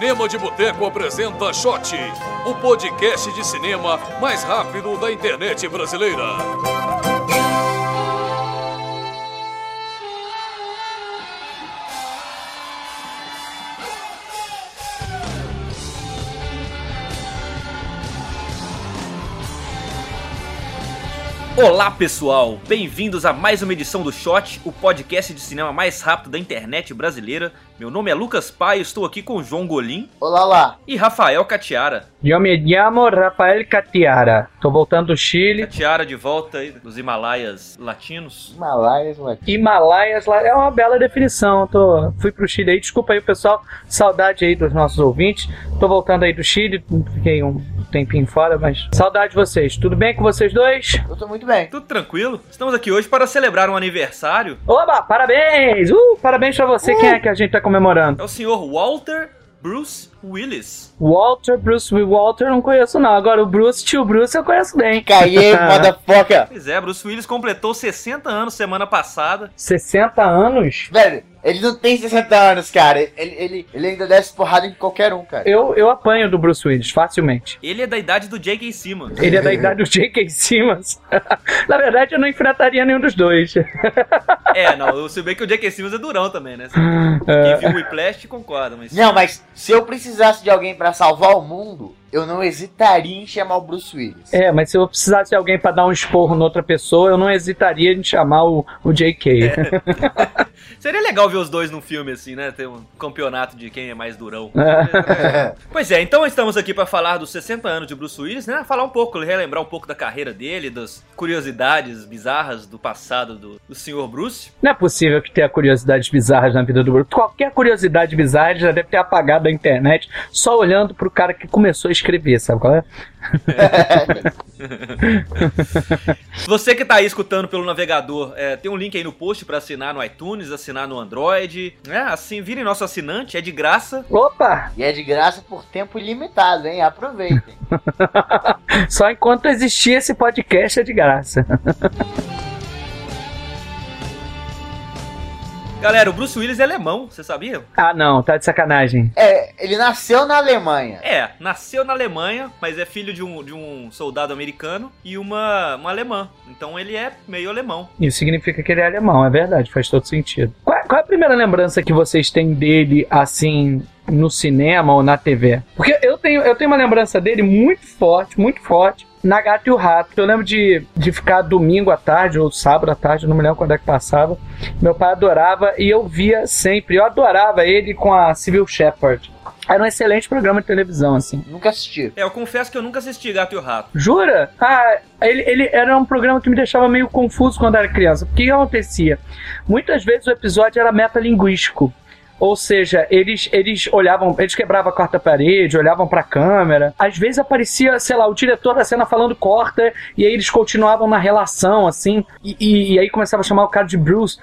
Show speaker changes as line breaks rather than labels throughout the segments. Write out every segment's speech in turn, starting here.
Cinema de Boteco apresenta Shot, o podcast de cinema mais rápido da internet brasileira.
Olá pessoal, bem-vindos a mais uma edição do Shot, o podcast de cinema mais rápido da internet brasileira. Meu nome é Lucas Pai, estou aqui com João Golim
Olá lá.
e Rafael Catiara.
Eu me chamo Rafael Catiara. Tô voltando do Chile.
Catiara de volta aí dos Himalaias latinos.
Himalaias, moleque.
Himalaias lá é uma bela definição. Tô, fui pro Chile aí, desculpa aí pessoal, saudade aí dos nossos ouvintes. Tô voltando aí do Chile, fiquei um tempinho fora, mas saudade de vocês. Tudo bem com vocês dois?
Eu tô muito bem.
Tudo tranquilo? Estamos aqui hoje para celebrar um aniversário.
Oba, parabéns! Uh, parabéns pra você. Quem é que a gente tá comemorando?
É o senhor Walter Bruce Willis.
Walter, Bruce Walter, não conheço não. Agora o Bruce, tio Bruce, eu conheço bem.
Caí, motherfucker.
Pois é, Bruce Willis completou 60 anos semana passada.
60 anos?
Velho, ele não tem 60 anos, cara. Ele, ele, ele ainda desce porrada em qualquer um, cara.
Eu, eu apanho do Bruce Willis, facilmente.
Ele é da idade do J.K. Simmons.
Ele é da idade do J.K. Simmons. Na verdade, eu não enfrentaria nenhum dos dois.
É, não, sei bem que o J.K. Simmons é durão também, né?
É.
Quem viu o Whiplash concorda, mas...
Não, mas se eu precisasse de alguém pra salvar o mundo, eu não hesitaria em chamar o Bruce Willis.
É, mas se eu precisasse de alguém pra dar um esporro noutra pessoa, eu não hesitaria em chamar o, o J.K.
Seria legal ver os dois num filme assim, né? Ter um campeonato de quem é mais durão.
É.
Pois é, então estamos aqui para falar dos 60 anos de Bruce Willis, né? Falar um pouco, relembrar um pouco da carreira dele, das curiosidades bizarras do passado do, do Sr. Bruce.
Não é possível que tenha curiosidades bizarras na vida do Bruce. Qualquer curiosidade bizarra ele já deve ter apagado da internet só olhando pro cara que começou a escrever, sabe qual é?
Você que tá aí escutando pelo navegador, é, tem um link aí no post para assinar no iTunes, assinar no Android, né? Assim, vire nosso assinante, é de graça.
Opa!
E é de graça por tempo ilimitado, hein? Aproveitem.
Só enquanto existir esse podcast é de graça.
Galera, o Bruce Willis é alemão, você sabia?
Ah, não, tá de sacanagem.
É, ele nasceu na Alemanha.
É, nasceu na Alemanha, mas é filho de um, de um soldado americano e uma, uma alemã. Então ele é meio alemão.
Isso significa que ele é alemão, é verdade, faz todo sentido. Qual, qual é a primeira lembrança que vocês têm dele, assim, no cinema ou na TV? Porque eu tenho, eu tenho uma lembrança dele muito forte, muito forte. Na Gato e o Rato. Eu lembro de, de ficar domingo à tarde ou sábado à tarde, não me lembro quando é que passava. Meu pai adorava e eu via sempre. Eu adorava ele com a Civil Shepard. Era um excelente programa de televisão, assim.
Nunca assisti.
É, eu confesso que eu nunca assisti Gato e o Rato.
Jura? Ah, ele, ele era um programa que me deixava meio confuso quando era criança. Porque o que acontecia? Muitas vezes o episódio era metalinguístico. Ou seja, eles, eles olhavam, eles quebravam a quarta parede, olhavam pra câmera. Às vezes aparecia, sei lá, o diretor da cena falando corta, e aí eles continuavam na relação, assim, e, e, e aí começava a chamar o cara de Bruce.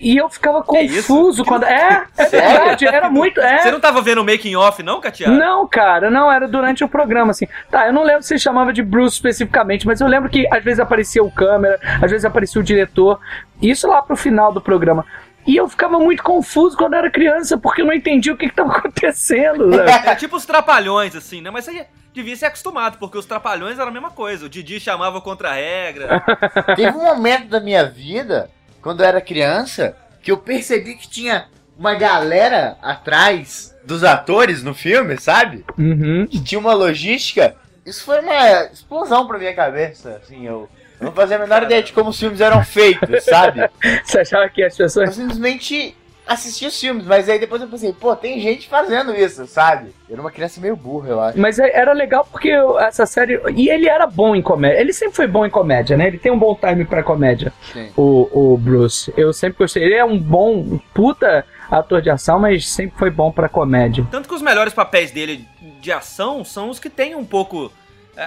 E eu ficava confuso quando. É, é verdade, era muito. É.
Você não tava vendo o making off, não, Catiara?
Não, cara, não, era durante o programa, assim. Tá, eu não lembro se chamava de Bruce especificamente, mas eu lembro que às vezes aparecia o câmera, às vezes aparecia o diretor. Isso lá pro final do programa. E eu ficava muito confuso quando era criança, porque eu não entendia o que, que tava acontecendo. sabe?
É tipo os trapalhões, assim, né? Mas você devia ser acostumado, porque os trapalhões eram a mesma coisa. O Didi chamava contra a regra.
Teve um momento da minha vida, quando eu era criança, que eu percebi que tinha uma galera atrás dos atores no filme, sabe?
Uhum.
que tinha uma logística. Isso foi uma explosão pra minha cabeça, assim, eu eu não fazia a menor ideia de como os filmes eram feitos, sabe?
Você achava que as
Eu
pessoas.
simplesmente assistia os filmes, mas aí depois eu pensei, pô, tem gente fazendo isso, sabe? Eu era uma criança meio burra, eu acho.
Mas é- era legal porque eu- essa série. E ele era bom em comédia. Ele sempre foi bom em comédia, né? Ele tem um bom time pra comédia,
Sim.
o, o Bruce. Eu sempre gostei. Ele é um bom, puta ator de ação, mas sempre foi bom pra comédia.
Tanto que os melhores papéis dele de ação são os que têm um pouco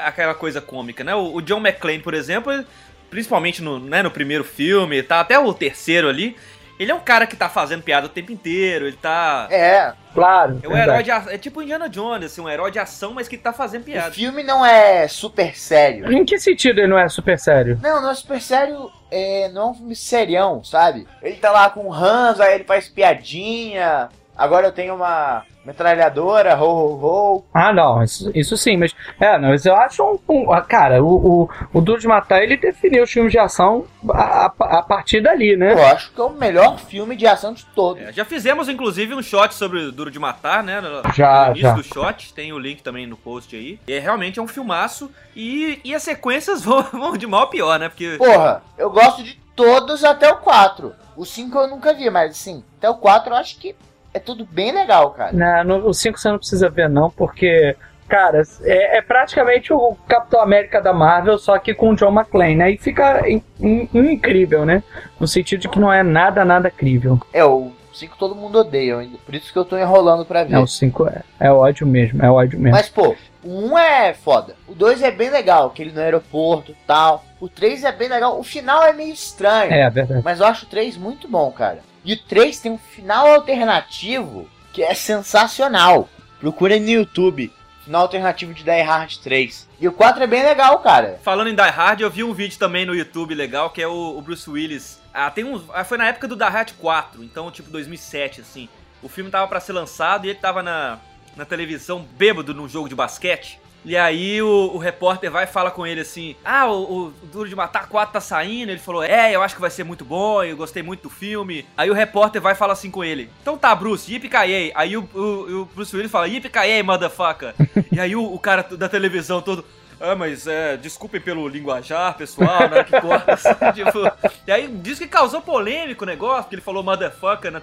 aquela coisa cômica, né? O, o John McClane, por exemplo, principalmente no, né, no primeiro filme, tá até o terceiro ali, ele é um cara que tá fazendo piada o tempo inteiro, ele tá.
É,
Claro.
É um herói de a- É tipo Indiana Jones, assim, um herói de ação, mas que tá fazendo
o
piada.
filme não é super sério.
Em que sentido ele não é super sério?
Não, não é super sério, é, não é um filme serião, sabe? Ele tá lá com o Hans, aí ele faz piadinha. Agora eu tenho uma, Metralhadora, ho, ho, ho.
Ah, não, isso, isso sim, mas. É, não, mas eu acho um. um- ah, cara, o, o, o Duro de Matar ele definiu os filmes de ação a, a, a partir dali, né?
Eu acho que é o melhor filme de ação de todos.
É, já fizemos, inclusive, um shot sobre o Duro de Matar, né? No,
Já,
no início
já.
do shot, tem o link também no post aí. E é, realmente é um filmaço. E, e as sequências vão, vão de mal a pior, né? Porque.
Porra, eu gosto de todos até o 4. O 5 eu nunca vi, mas assim, até o 4 eu acho que é tudo bem legal, cara.
Não, no, o 5 você não precisa ver, não, porque. Cara, é, é praticamente o Capitão América da Marvel, só que com o John McClane, né? E fica in- in- incrível, né? No sentido de que não é nada, nada crível.
É, o 5 todo mundo odeia. Por isso que eu tô enrolando pra ver.
É, o 5 é, é ódio mesmo, é ódio mesmo.
Mas, pô, o 1 é foda. O 2 é bem legal, aquele no aeroporto e tal. O 3 é bem legal. O final é meio estranho.
É, é verdade.
Mas eu acho o 3 muito bom, cara. E o 3 tem um final alternativo que é sensacional. Procura no YouTube. Final alternativo de Die Hard 3. E o 4 é bem legal, cara.
Falando em Die Hard, eu vi um vídeo também no YouTube legal, que é o, o Bruce Willis. Ah, tem uns. ah, foi na época do Die Hard 4, então tipo 2007, assim. O filme tava pra ser lançado e ele tava na, na televisão bêbado num jogo de basquete. E aí o, o repórter vai e fala com ele assim: Ah, o, o Duro de Matar 4 tá saindo. Ele falou: É, eu acho que vai ser muito bom, eu gostei muito do filme. Aí o repórter vai e fala assim com ele: Então tá, Bruce, yippee Aí o, o, o Bruce Willis fala: Yippee motherfucker. e aí o cara da televisão todo. Ah, mas é, desculpem pelo linguajar, pessoal, né, que corta, assim, tipo... E aí diz que causou polêmico o negócio, que ele falou motherfucker na.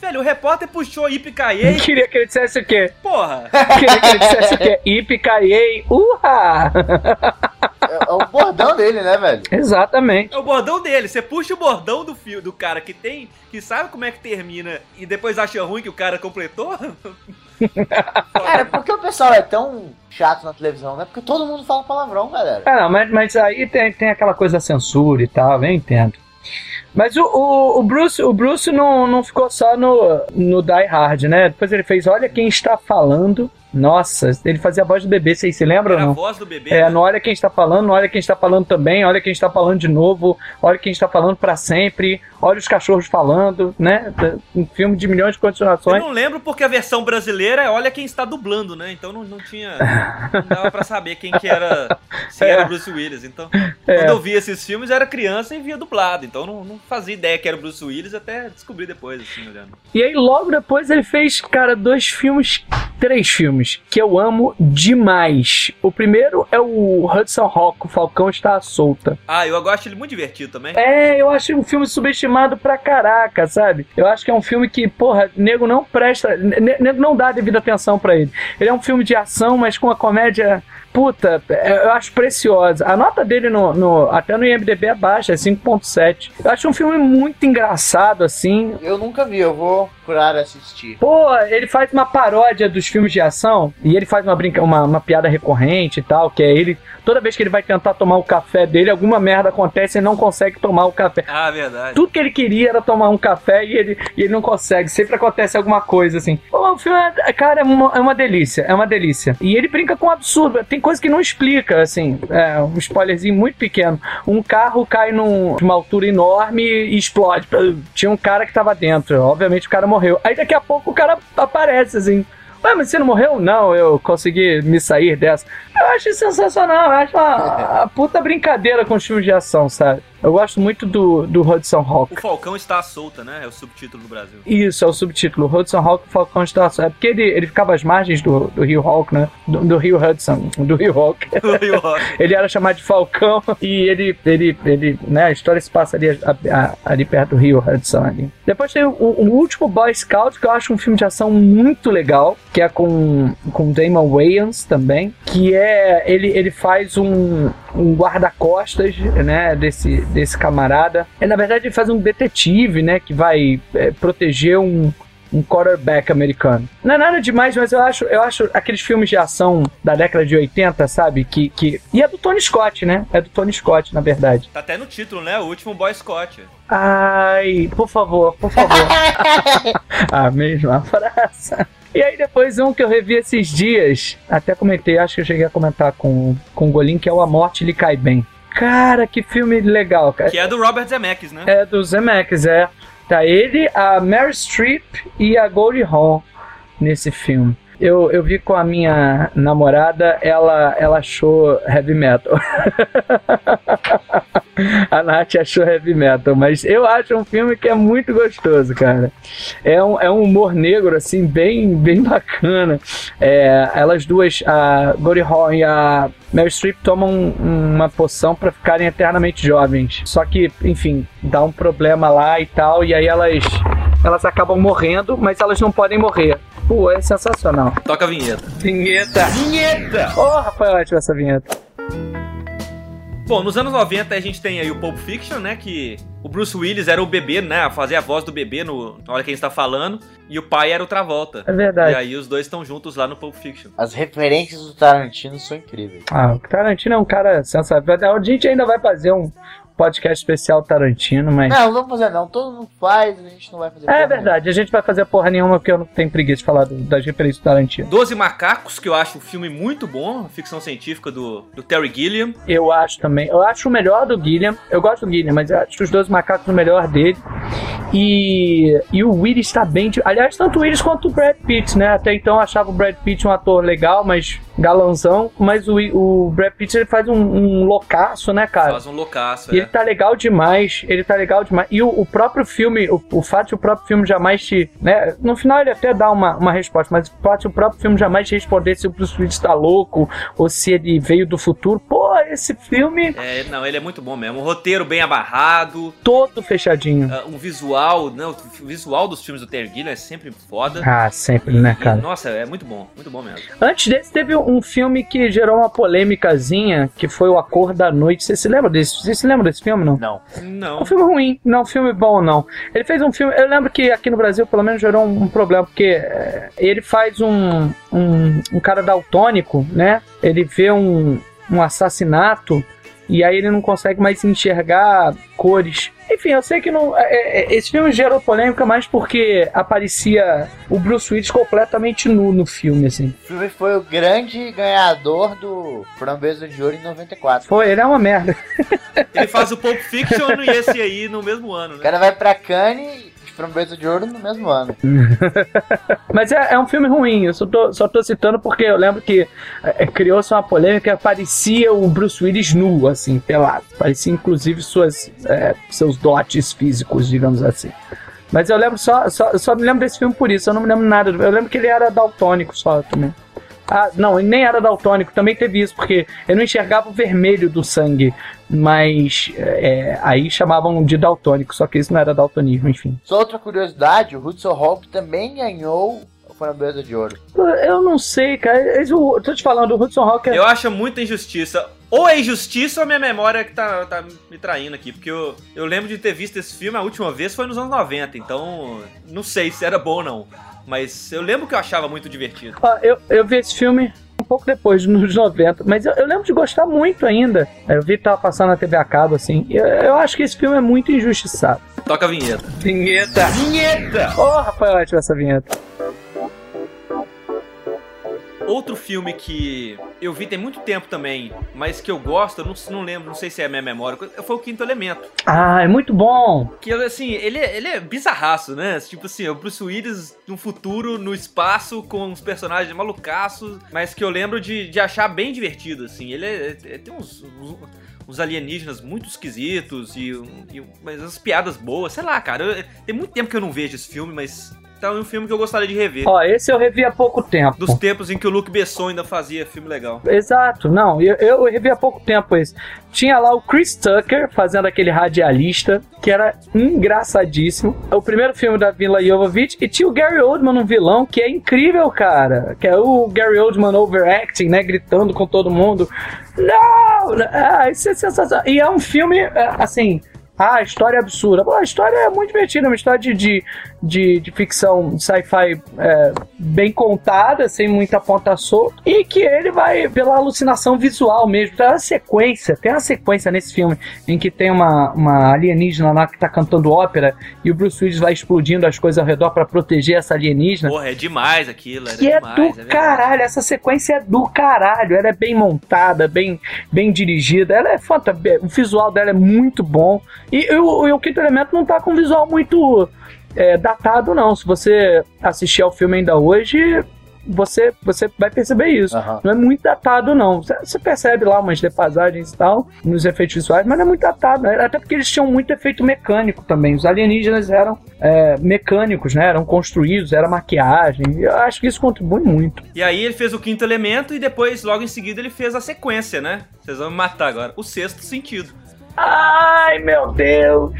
Velho, o repórter puxou Ipicaiei,
Queria que ele dissesse o quê?
porra!
Queria que ele dissesse o quê? Ipicaiei, urra!
É, é o bordão dele, né, velho?
Exatamente.
É o bordão dele, você puxa o bordão do fio do cara que tem, que sabe como é que termina e depois acha ruim que o cara completou.
Cara, por que o pessoal é tão chato na televisão, né? Porque todo mundo fala palavrão, galera.
Ah, não, mas, mas aí tem, tem aquela coisa da censura e tal, eu entendo. Mas o, o, o Bruce, o Bruce não, não ficou só no, no Die Hard, né? Depois ele fez Olha Quem Está Falando. Nossa, ele fazia a voz do bebê, vocês se lembram
Era a
não?
voz do bebê.
É,
né?
no Olha Quem Está Falando, no Olha Quem Está Falando também, Olha Quem Está Falando de novo, Olha Quem Está Falando pra sempre, Olha os Cachorros Falando, né? Um filme de milhões de
Eu
continuações.
não lembro porque a versão brasileira é olha quem está dublando, né? Então não, não tinha. Não dava pra saber quem que era. Se era o Bruce Willis. Então,
É.
quando eu via esses filmes, eu era criança e via dublado. Então não, não fazia ideia que era o Bruce Willis até descobrir depois, assim, olhando.
E aí logo depois ele fez, cara, dois filmes, três filmes, que eu amo demais. O primeiro é o Hudson Hawk, o Falcão está à solta.
Ah, eu gosto ele muito divertido também.
É, eu acho um filme subestimado pra caraca, sabe? Eu acho que é um filme que, porra, nego não presta, ne- nego não dá a devida atenção pra ele. Ele é um filme de ação, mas com uma comédia, puta, é, eu acho preciosa. A nota dele no, no- até no IMDb é baixa, é 5.7. Eu acho um filme muito engraçado, assim,
Eu nunca vi, eu vou procurar assistir.
Pô, ele faz uma paródia dos filmes de ação e ele faz uma, brinca uma, uma piada recorrente e tal, que é ele. Toda vez que ele vai tentar tomar o café dele, alguma merda acontece e ele não consegue tomar o café.
Ah, verdade.
Tudo que ele queria era tomar um café e ele, e ele não consegue. Sempre acontece alguma coisa assim. O filme, é, cara, é uma, é uma delícia. É uma delícia. E ele brinca com um absurdo. Tem coisa que não explica, assim. É, um spoilerzinho muito pequeno. Um carro cai num- numa altura enorme e explode. Tinha um cara que tava dentro. Obviamente o cara morreu. Aí daqui a pouco o cara aparece, assim. Ué, mas você não morreu? Não, eu consegui me sair dessa. Eu acho sensacional, eu acho uma, uma puta brincadeira com os filmes de ação, sabe? Eu gosto muito do, do Hudson Hawk.
O Falcão está solta, né? É o subtítulo do Brasil.
Isso, é o subtítulo. Hudson Hawk, o Falcão está... É porque ele, ele ficava às margens do, do Rio Hawk, né? Do, do Rio Hudson, do Rio Hawk.
E o Rock.
Ele era chamado de Falcão e ele, ele, ele, né, a história se passa ali, a- a- ali perto do Rio Hudson ali. Depois tem o, o último Boy Scout, que eu acho um filme de ação muito legal, que é com, com Damon Wayans também, que é, ele, ele faz um, um guarda-costas, né, desse, desse camarada. É, na verdade, ele faz um detetive, né, que vai é, proteger um, um quarterback americano. Não é nada demais, mas eu acho, eu acho aqueles filmes de ação da década de 80, sabe? Que, que... E é do Tony Scott, né? É do Tony Scott, na verdade.
Tá até no título, né? O último Boy Scott.
Ai, por favor, por favor. a mesma frase. E aí depois um que eu revi esses dias, até comentei, acho que eu cheguei a comentar com, com o Golim, que é o A Morte Lhe Cai Bem. Cara, que filme legal, cara.
Que é do Robert Zemeckis, né?
É do Zemeckis, é. Tá ele, a Mary Streep e a Goldie Hawn. nesse filme. Eu, eu vi com a minha namorada, ela, ela achou heavy metal. a Nath achou heavy metal, mas eu acho um filme que é muito gostoso, cara. É um, é um humor negro, assim, bem, bem bacana. É, elas duas, a Goldie Hawn e a Meryl Streep tomam uma poção para ficarem eternamente jovens. Só que, enfim, dá um problema lá e tal, e aí elas, elas acabam morrendo, mas elas não podem morrer. Pô, é sensacional.
Toca a vinheta.
Vinheta!
Vinheta!
Ô, oh, Rafael, ótima essa vinheta.
Bom, nos anos 90 a gente tem aí o Pulp Fiction, né? Que o Bruce Willis era o bebê, né? Fazer a voz do bebê no, na hora que a gente tá falando. E o pai era o Travolta.
É verdade.
E aí os dois estão juntos lá no Pulp Fiction.
As referências do Tarantino são incríveis.
Ah, o Tarantino é um cara sensacional. A gente ainda vai fazer um, podcast especial Tarantino, mas.
Não, não vamos fazer não. Todo mundo faz, a gente não vai fazer.
É verdade, nenhuma. a gente vai fazer porra nenhuma porque eu não tenho preguiça de falar do, das referências do Tarantino.
Doze Macacos, que eu acho um filme muito bom, ficção científica do, do Terry Gilliam.
Eu acho também. Eu acho o melhor do Gilliam. Eu gosto do Gilliam, mas eu acho os Doze Macacos o melhor dele. E, e o Willis está bem. De, aliás, tanto o Willis quanto o Brad Pitt, né? Até então eu achava o Brad Pitt um ator legal, mas galanzão. Mas o, o Brad Pitt ele faz um, um loucaço, né, cara?
Faz um loucaço,
E
é.
ele tá legal demais. Ele tá legal demais. E o, o próprio filme, o, o fato de o próprio filme jamais te. Né, no final ele até dá uma, uma resposta, mas o fato de o próprio filme jamais te responder se o Bruce Willis tá louco ou se ele veio do futuro. Pô, esse filme.
É, não, ele é muito bom mesmo. Um roteiro bem abarrado.
Todo fechadinho.
Uh, um visual, não, o visual dos filmes do Gilliam é sempre foda.
Ah, sempre, né, cara?
E, nossa, é muito bom, muito bom mesmo.
Antes desse, teve um filme que gerou uma polêmicazinha, que foi O A Cor da Noite. Você se lembra desse? Você se lembra desse filme, não?
Não.
Não.
Um filme ruim, não um filme bom, não. Ele fez um filme. Eu lembro que aqui no Brasil, pelo menos, gerou um, um problema, porque é, ele faz um, um, um cara daltônico, né? Ele vê um, um assassinato e aí ele não consegue mais enxergar cores. Enfim, eu sei que não. É, é, esse filme gerou polêmica mais porque aparecia o Bruce Willis completamente nu no filme, assim.
O filme foi o grande ganhador do Framboesa de Ouro em 94.
Foi, ele é uma merda.
Ele faz o Pulp Fiction e esse aí no mesmo ano,
O
né?
cara vai pra Cannes Framboesa de Ouro no mesmo ano.
Mas é, é um filme ruim, eu só tô, só tô citando porque eu lembro que é, criou-se uma polêmica, parecia o Bruce Willis nu, assim, pelado. Parecia inclusive suas, é, seus dotes físicos, digamos assim. Mas eu lembro só, só, só me lembro desse filme por isso, eu não me lembro nada. Eu lembro que ele era daltônico só também. Ah, não, ele nem era daltônico, também teve isso, porque eu não enxergava o vermelho do sangue, mas é, aí chamavam de daltônico, só que isso não era daltonismo, enfim.
Só outra curiosidade, o Hudson Hawk também ganhou o Framboesa de Ouro.
Eu não sei, cara, eu tô te falando, o Hudson Hawk é...
Eu acho muita injustiça. Ou é injustiça ou a minha memória que tá, tá me traindo aqui. Porque eu, eu lembro de ter visto esse filme a última vez foi nos anos 90. Então, não sei se era bom ou não. Mas eu lembro que eu achava muito divertido.
Ó, eu, eu vi esse filme um pouco depois, nos 90, mas eu, eu lembro de gostar muito ainda. Eu vi que tava passando na TV a cabo, assim. Eu, eu acho que esse filme é muito injustiçado.
Toca a vinheta.
Vinheta!
Vinheta!
Ô, oh, Rafael, ótima essa vinheta.
Outro filme que eu vi tem muito tempo também, mas que eu gosto, eu não, não lembro, não sei se é a minha memória, foi o Quinto Elemento.
Ah, é muito bom!
Que, assim, ele, é- ele é bizarraço, né? Tipo assim, é o Bruce Willis no futuro, no espaço, com uns personagens malucaços, mas que eu lembro de, de achar bem divertido, assim. Ele é, é- tem uns, uns, uns alienígenas muito esquisitos e, e mas as piadas boas, sei lá, cara. eu- tem muito tempo que eu não vejo esse filme, mas tá um filme que eu gostaria de rever.
Ó, esse eu revi há pouco tempo.
Dos tempos em que o Luke Besson ainda fazia filme legal.
Exato, não, eu, eu revi há pouco tempo esse. Tinha lá o Chris Tucker fazendo aquele radialista, que era engraçadíssimo. É o primeiro filme da Vila Jovovich. E tinha o Gary Oldman, um vilão, que é incrível, cara. Que é o Gary Oldman overacting, né? Gritando com todo mundo. Não! Ah, isso é sensacional. E é um filme, é, assim. Ah, história absurda. Pô, a história é muito divertida, é uma história de, de, de, de ficção sci-fi é, bem contada, sem muita ponta solta, e que ele vai pela alucinação visual mesmo. Tem uma sequência, tem uma sequência nesse filme em que tem uma, uma alienígena lá que tá cantando ópera e o Bruce Willis vai explodindo as coisas ao redor para proteger essa alienígena.
Porra, é demais aquilo, era
Que é
demais.
do
é
caralho, essa sequência é do caralho. Ela é bem montada, bem, bem dirigida. Ela é fantástica. O visual dela é muito bom. E o, e o Quinto Elemento não tá com um visual muito é, datado, não. Se você assistir ao filme ainda hoje, você, você vai perceber isso.
Aham.
Não é muito datado, não. Você- percebe lá umas defasagens e tal, nos efeitos visuais, mas não é muito datado. né? Até porque eles tinham muito efeito mecânico também. Os alienígenas eram é, mecânicos, né? Eram construídos, era maquiagem. Eu acho que isso contribui muito.
E aí ele fez o quinto elemento e depois, logo em seguida, ele fez a sequência, né? Vocês vão me matar agora. O sexto sentido.
Ai, meu Deus!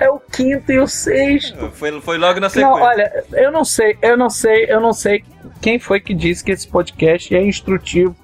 É o quinto e o sexto.
Foi, foi logo na sequência.
Não, olha, eu não sei, eu não sei, eu não sei quem foi que disse que esse podcast é instrutivo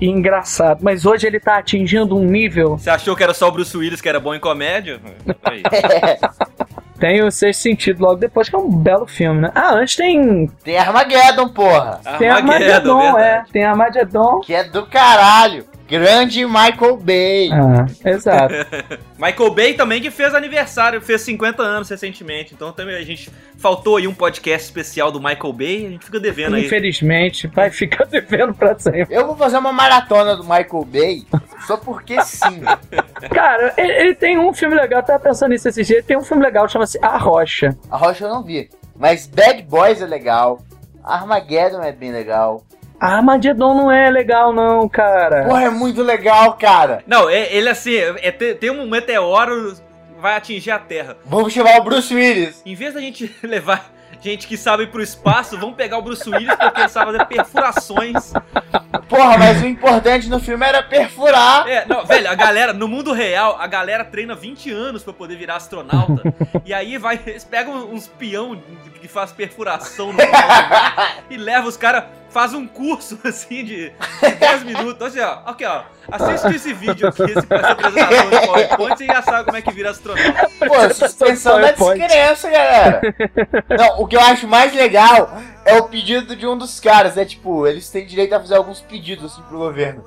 e engraçado, mas hoje ele tá atingindo um nível.
Você achou que era só o Bruce Willis que era bom em comédia? Aí.
Tem o sexto sentido logo depois, que é um belo filme, né? Ah, antes tem.
Tem Armageddon, porra.
Tem Armageddon, é.
verdade.
Tem Armageddon.
Que é do caralho. Grande Michael Bay.
Ah, exato.
Michael Bay também que fez aniversário, fez 50 anos recentemente. Então também a gente faltou aí um podcast especial do Michael Bay, a gente fica devendo aí.
Infelizmente, vai ficar devendo pra sempre.
Eu vou fazer uma maratona do Michael Bay só porque sim.
Cara, ele, ele tem um filme legal, eu tava pensando nisso esses dias. Ele tem um filme legal, chama-se A Rocha.
A Rocha eu não vi. Mas Bad Boys é legal. Armageddon é bem legal.
A Armageddon não é legal, não, cara.
Porra, é muito legal, cara.
Não, é- ele assim, é, te- tem um meteoro vai atingir a Terra.
Vamos chamar o Bruce Willis.
Em vez da gente levar gente que sabe pro espaço, vamos pegar o Bruce Willis porque ele sabe fazer perfurações.
Porra, mas o importante no filme era perfurar.
É, não, velho, a galera, no mundo real, a galera treina 20 anos pra poder virar astronauta. e aí vai, eles pegam uns peão que faz perfuração no mundo e leva os caras, faz um curso assim de, de 10 minutos. Assim, ó, aqui, ó. Assiste esse vídeo aqui, esse, essa apresentação de PowerPoint, você já sabe como é que vira astronauta.
Pô, suspensão da descrença, galera. Não, o que eu acho mais legal é o pedido de um dos caras. É tipo, eles têm direito a fazer alguns pedidos assim pro governo.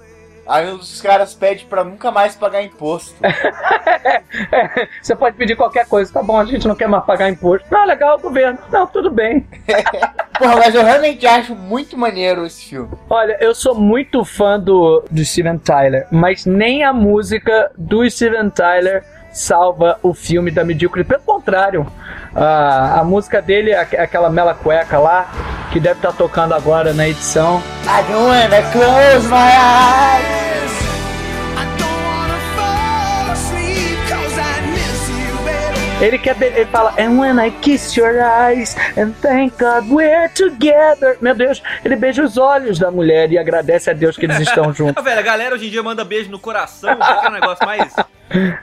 Aí um dos caras pede pra nunca mais pagar imposto.
Você pode pedir qualquer coisa, tá bom, a gente não quer mais pagar imposto. Não, legal, governo. Não, tudo bem.
Porra, mas eu realmente acho muito maneiro esse filme.
Olha, eu sou muito fã do, do Steven Tyler, mas nem a música do Steven Tyler salva o filme da Medíocre. Pelo contrário, a, a música dele, aque- aquela mela cueca lá, que deve estar tocando agora na edição.
I don't wanna close my eyes.
Ele quer, be- ele fala, and when I kiss your eyes, and thank God we're together. Meu Deus, ele beija os olhos da mulher e agradece a Deus que eles estão juntos.
Velho, a galera hoje em dia manda beijo no coração, que é um negócio mais.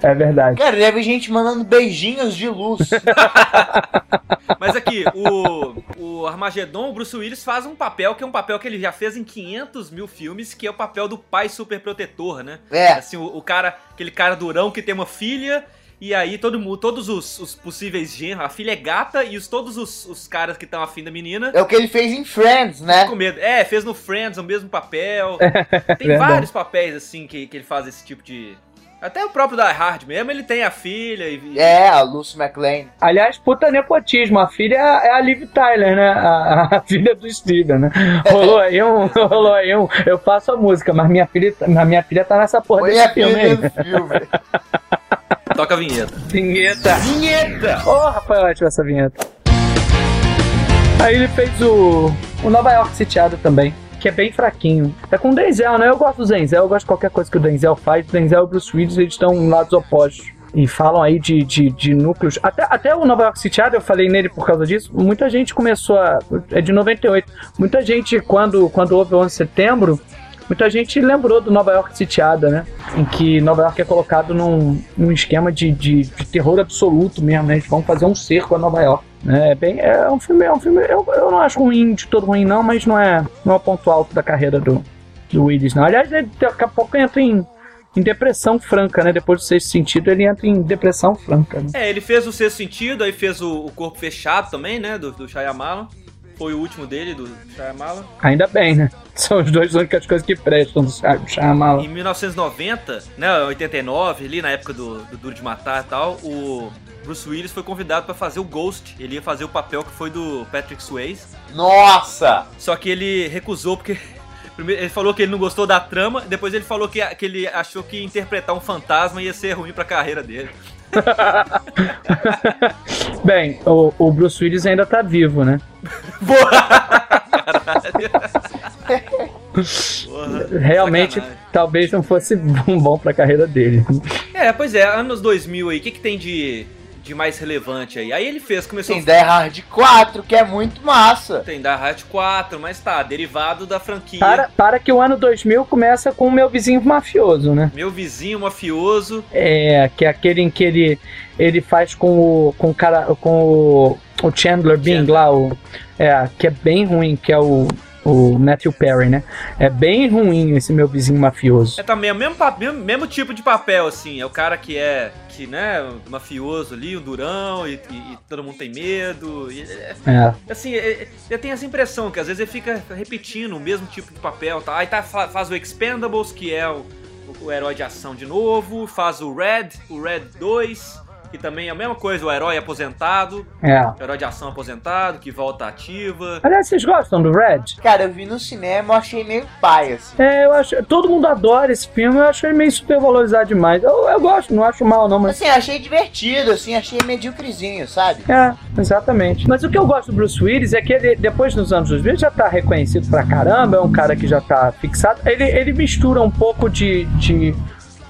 É verdade.
Cara, deve gente mandando beijinhos de luz.
Mas aqui, o, o Armagedon, o Bruce Willis faz um papel que é um papel que ele já fez em 500 mil filmes, que é o papel do pai superprotetor, né?
É.
Assim, o, o cara, aquele cara durão que tem uma filha, e aí todo mundo, todos os, os possíveis genros, a filha é gata e os, todos os, os caras que estão afim da menina.
É o que ele fez em Friends, né?
Com medo. É, fez no Friends o mesmo papel. Tem
Verdade.
vários papéis, assim, que, que ele faz esse tipo de. Até o próprio Die Hard mesmo, ele tem a filha e.
É, a Lucy McLean.
Aliás, puta nepotismo. A filha é a Liv Tyler, né? A, a filha do Steven, né? Rolou aí um. Rolou aí um. Eu faço a música, mas minha filha, minha filha tá nessa porra
Foi
desse filme aí.
filme.
Toca a vinheta.
Vinheta.
Vinheta!
Oh, Rafael, ótima essa vinheta. Aí ele fez o, o Nova York Sitiado também, que é bem fraquinho. É com o Denzel, né? Eu gosto do Denzel, eu gosto de qualquer coisa que o Denzel faz. O Denzel e o Bruce Willis, eles estão em lados opostos. E falam aí de, de, de núcleos. Até, até o Nova York Sitiado, eu falei nele por causa disso. Muita gente começou a. É de 98. Muita gente, quando, quando houve o 11 de setembro, Muita gente lembrou do Nova York Sitiada, né? Em que Nova York é colocado num, num esquema de, de, de terror absoluto mesmo, né? Eles vão fazer um cerco a Nova York. né? É, bem, é um filme, é um filme eu, eu não acho ruim, de todo ruim não, mas não é, não é o ponto alto da carreira do, do Willis, não. Aliás, ele daqui a pouco entra em, em depressão franca, né? Depois do sexto sentido, ele entra em depressão franca. Né?
É, ele fez o sexto sentido, aí fez o, o corpo fechado também, né? Do, do Shyamalan. Foi o último dele, do Shyamalan.
Ainda bem, né? São as duas únicas coisas que prestam do Shyamalan.
Em 1990, né, 89, ali na época do, do Duro de Matar e tal, o Bruce Willis foi convidado pra fazer o Ghost. Ele ia fazer o papel que foi do Patrick Swayze.
Nossa!
Só que ele recusou porque Primeiro, ele falou que ele não gostou da trama, depois ele falou que, que ele achou que interpretar um fantasma ia ser ruim pra carreira dele.
Bem, o, o Bruce Willis ainda tá vivo, né?
Porra,
Realmente,
sacanagem.
talvez não fosse bom pra carreira dele.
É, pois é, anos 2000 aí, o que, que tem de, de mais relevante aí? Aí ele fez, começou
Tem Die Hard 4, que é muito massa.
Tem Die Hard 4, mas tá, derivado da franquia.
Para, para que o ano 2000 começa com o meu vizinho mafioso, né?
Meu vizinho mafioso.
É, que é aquele em que ele, ele faz com o, com o cara, com o, o Chandler Bing
Chandler.
lá, o, é, que é bem ruim, que é o, o Matthew Perry, né? É bem ruim esse meu vizinho mafioso.
É também o mesmo, mesmo, mesmo tipo de papel, assim. É o cara que é, que, né, mafioso ali, o durão, e, e- e todo mundo tem medo. e- é-
É.
assim, é- é- eu tenho essa impressão que às vezes ele fica repetindo o mesmo tipo de papel. Tá? Aí tá, fa- faz o Expendables, que é o, o herói de ação de novo. Faz o Red, o Red 2, que também é a mesma coisa, o herói aposentado.
É.
O herói de ação aposentado, que volta ativa.
Aliás, vocês gostam do Red?
Cara, eu vi no cinema, eu achei meio pai, assim.
É, eu acho. Todo mundo adora esse filme, eu acho ele meio supervalorizado demais. Eu, eu gosto, não acho mal, não, mas.
Assim, achei divertido, assim, achei medíocrezinho, sabe?
É, exatamente. Mas o que eu gosto do Bruce Willis é que ele, depois nos anos 2000, já tá reconhecido pra caramba, é um cara que já tá fixado. Ele, ele mistura um pouco de, de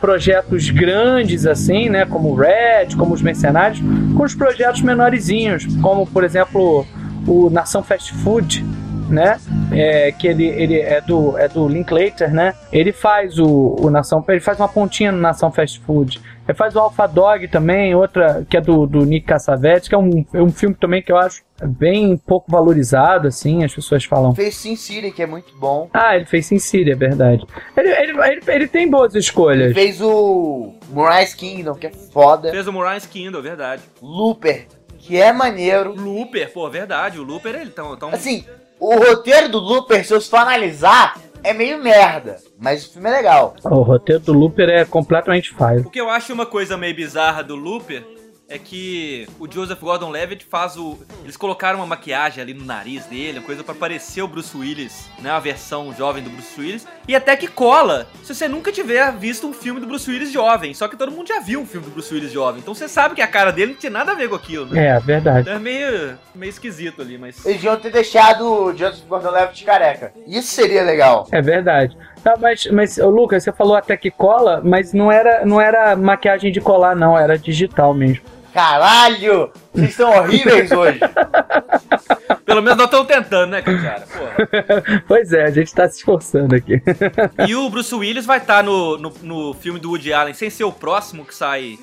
projetos grandes, assim, né? Como Red, como os Mercenários, com os projetos menorzinhos, como, por exemplo, o Nação Fast Food, né? É, que ele, ele é do é do Linklater, né? Ele faz o, o Nação, ele faz uma pontinha no Nação Fast Food. Ele faz o Alpha Dog também, outra que é do, do Nick Cassavetes, que é um, é um filme também que eu acho bem pouco valorizado, assim, as pessoas falam.
Fez Sin City, que é muito bom.
Ah, ele fez Sin City, é verdade. Ele, ele, ele, ele tem boas escolhas.
Fez o Moonrise Kingdom, que é foda.
Fez o Moraes Kindle, verdade.
Looper, que é maneiro.
Looper, pô, verdade. O Looper, ele tão. tão...
Assim, o roteiro do Looper, se eu for analisar, é meio merda. Mas o filme é legal.
O roteiro do Looper é completamente falho.
O que eu acho uma coisa meio bizarra do Looper é que o Joseph Gordon-Levitt faz o... Eles colocaram uma maquiagem ali no nariz dele, uma coisa pra parecer o Bruce Willis, né? A versão jovem do Bruce Willis. E até que cola se você nunca tiver visto um filme do Bruce Willis jovem. Só que todo mundo já viu um filme do Bruce Willis jovem. Então você sabe que a cara dele não tinha nada a ver com aquilo, né?
É, verdade.
Então é meio, meio esquisito ali, mas...
Eles deviam ter deixado o Joseph Gordon-Levitt careca. Isso seria legal.
É verdade. Tá, mas, mas ô, Lucas, você falou até que cola, mas não era, não era maquiagem de colar, não, era digital mesmo.
Caralho! Vocês são horríveis hoje.
Pelo menos nós estamos tentando, né, cara? Porra.
Pois é, a gente tá se esforçando aqui.
E o Bruce Willis vai estar no, no, no filme do Woody Allen, sem ser o próximo que sai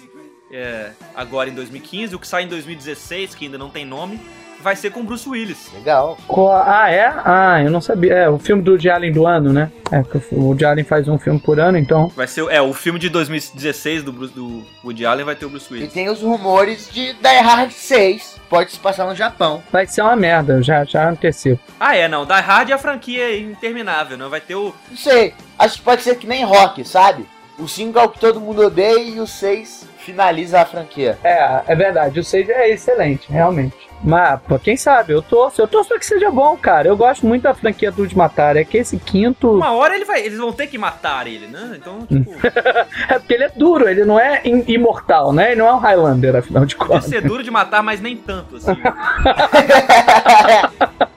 é, agora em 2015, o que sai em 2016, que ainda não tem nome, vai ser com o Bruce Willis.
Legal.
Ah, é? Ah, eu não sabia. É, o filme do Woody Allen do ano, né? É, o Woody Allen faz um filme por ano, então.
Vai ser, é, o filme de 2016 do, Bruce- do Woody Allen vai ter o Bruce
E
Willis.
tem os rumores de Die Hard 6. Pode se passar no Japão.
Vai ser uma merda, eu já, já antecipo.
Ah, é, não, Die Hard é a franquia interminável, não vai ter o...
Não sei. Acho que pode ser que nem rock, sabe? O 5 é o que todo mundo odeia e o 6 finaliza a franquia.
É, é verdade, o 6 é excelente, realmente. Mas, pô, quem sabe, eu torço, eu torço pra que seja bom, cara. Eu gosto muito da franquia do de Matar. É que esse quinto.
Uma hora ele vai, eles vão ter que matar ele, né? Então, tipo,
É porque ele é duro, ele não é im- imortal, né? Ele não é um Highlander, afinal de
deve
contas.
ser duro de matar, mas nem tanto, assim.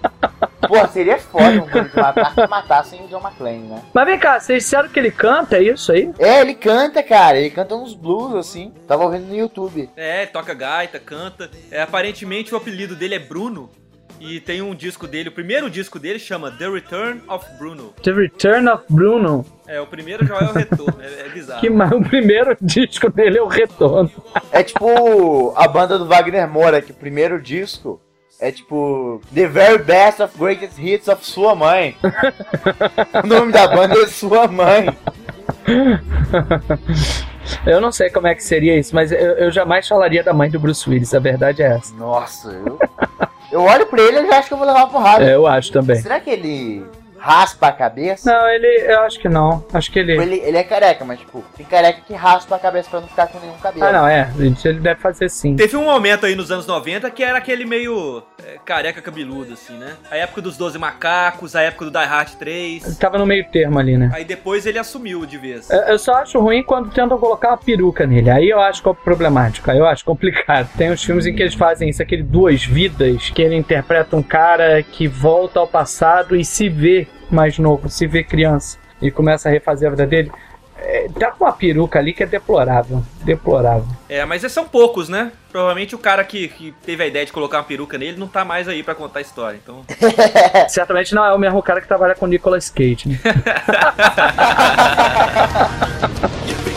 Pô, seria foda um filme de matar que matassem o John McClane, né?
Mas vem cá, vocês disseram que ele canta, é isso aí?
É, ele canta, cara. Ele canta uns blues, assim. Tava ouvindo no YouTube.
É, toca gaita, canta. É, aparentemente o apelido dele é Bruno. E tem um disco dele, o primeiro disco dele chama The Return of Bruno.
The Return of Bruno.
É, o primeiro já é o retorno, é, é bizarro.
Que ma- o primeiro disco dele é o Retorno.
É tipo a banda do Wagner Moura, que o primeiro disco é tipo The Very Best of Greatest Hits of Sua Mãe. o nome da banda é Sua Mãe.
Eu não sei como é que seria isso, mas eu, eu jamais falaria da mãe do Bruce Willis, a verdade é essa.
Nossa, eu, eu olho pra ele e já acho que eu vou levar uma porrada.
É, eu acho também.
Será que ele raspa a cabeça?
Não, ele. Eu acho que não. Acho que ele.
Ele, ele é careca, mas tipo, tem careca que raspa a cabeça pra não ficar com nenhum cabelo.
Ah, não, é. Isso ele deve fazer sim.
Teve um momento aí nos anos 90 que era aquele meio é, careca cabeludo, assim, né? A época dos 12 macacos, a época do Die Hard
Ele
3.
tava no meio termo ali, né?
Aí depois ele assumiu de vez.
Eu eu só acho ruim quando tentam colocar uma peruca nele. Aí eu acho que é problemático. Aí eu acho complicado. Tem uns filmes em que eles fazem isso, aquele Duas Vidas, que ele interpreta um cara que volta ao passado e se vê mais novo, se vê criança. E começa a refazer a vida dele. É, tá com uma peruca ali que é deplorável. Deplorável.
É, mas esses são poucos, né? Provavelmente o cara que, que teve a ideia de colocar uma peruca nele não tá mais aí pra contar a história. Então.
Certamente não é o mesmo cara que trabalha com Nicolas Cage, né?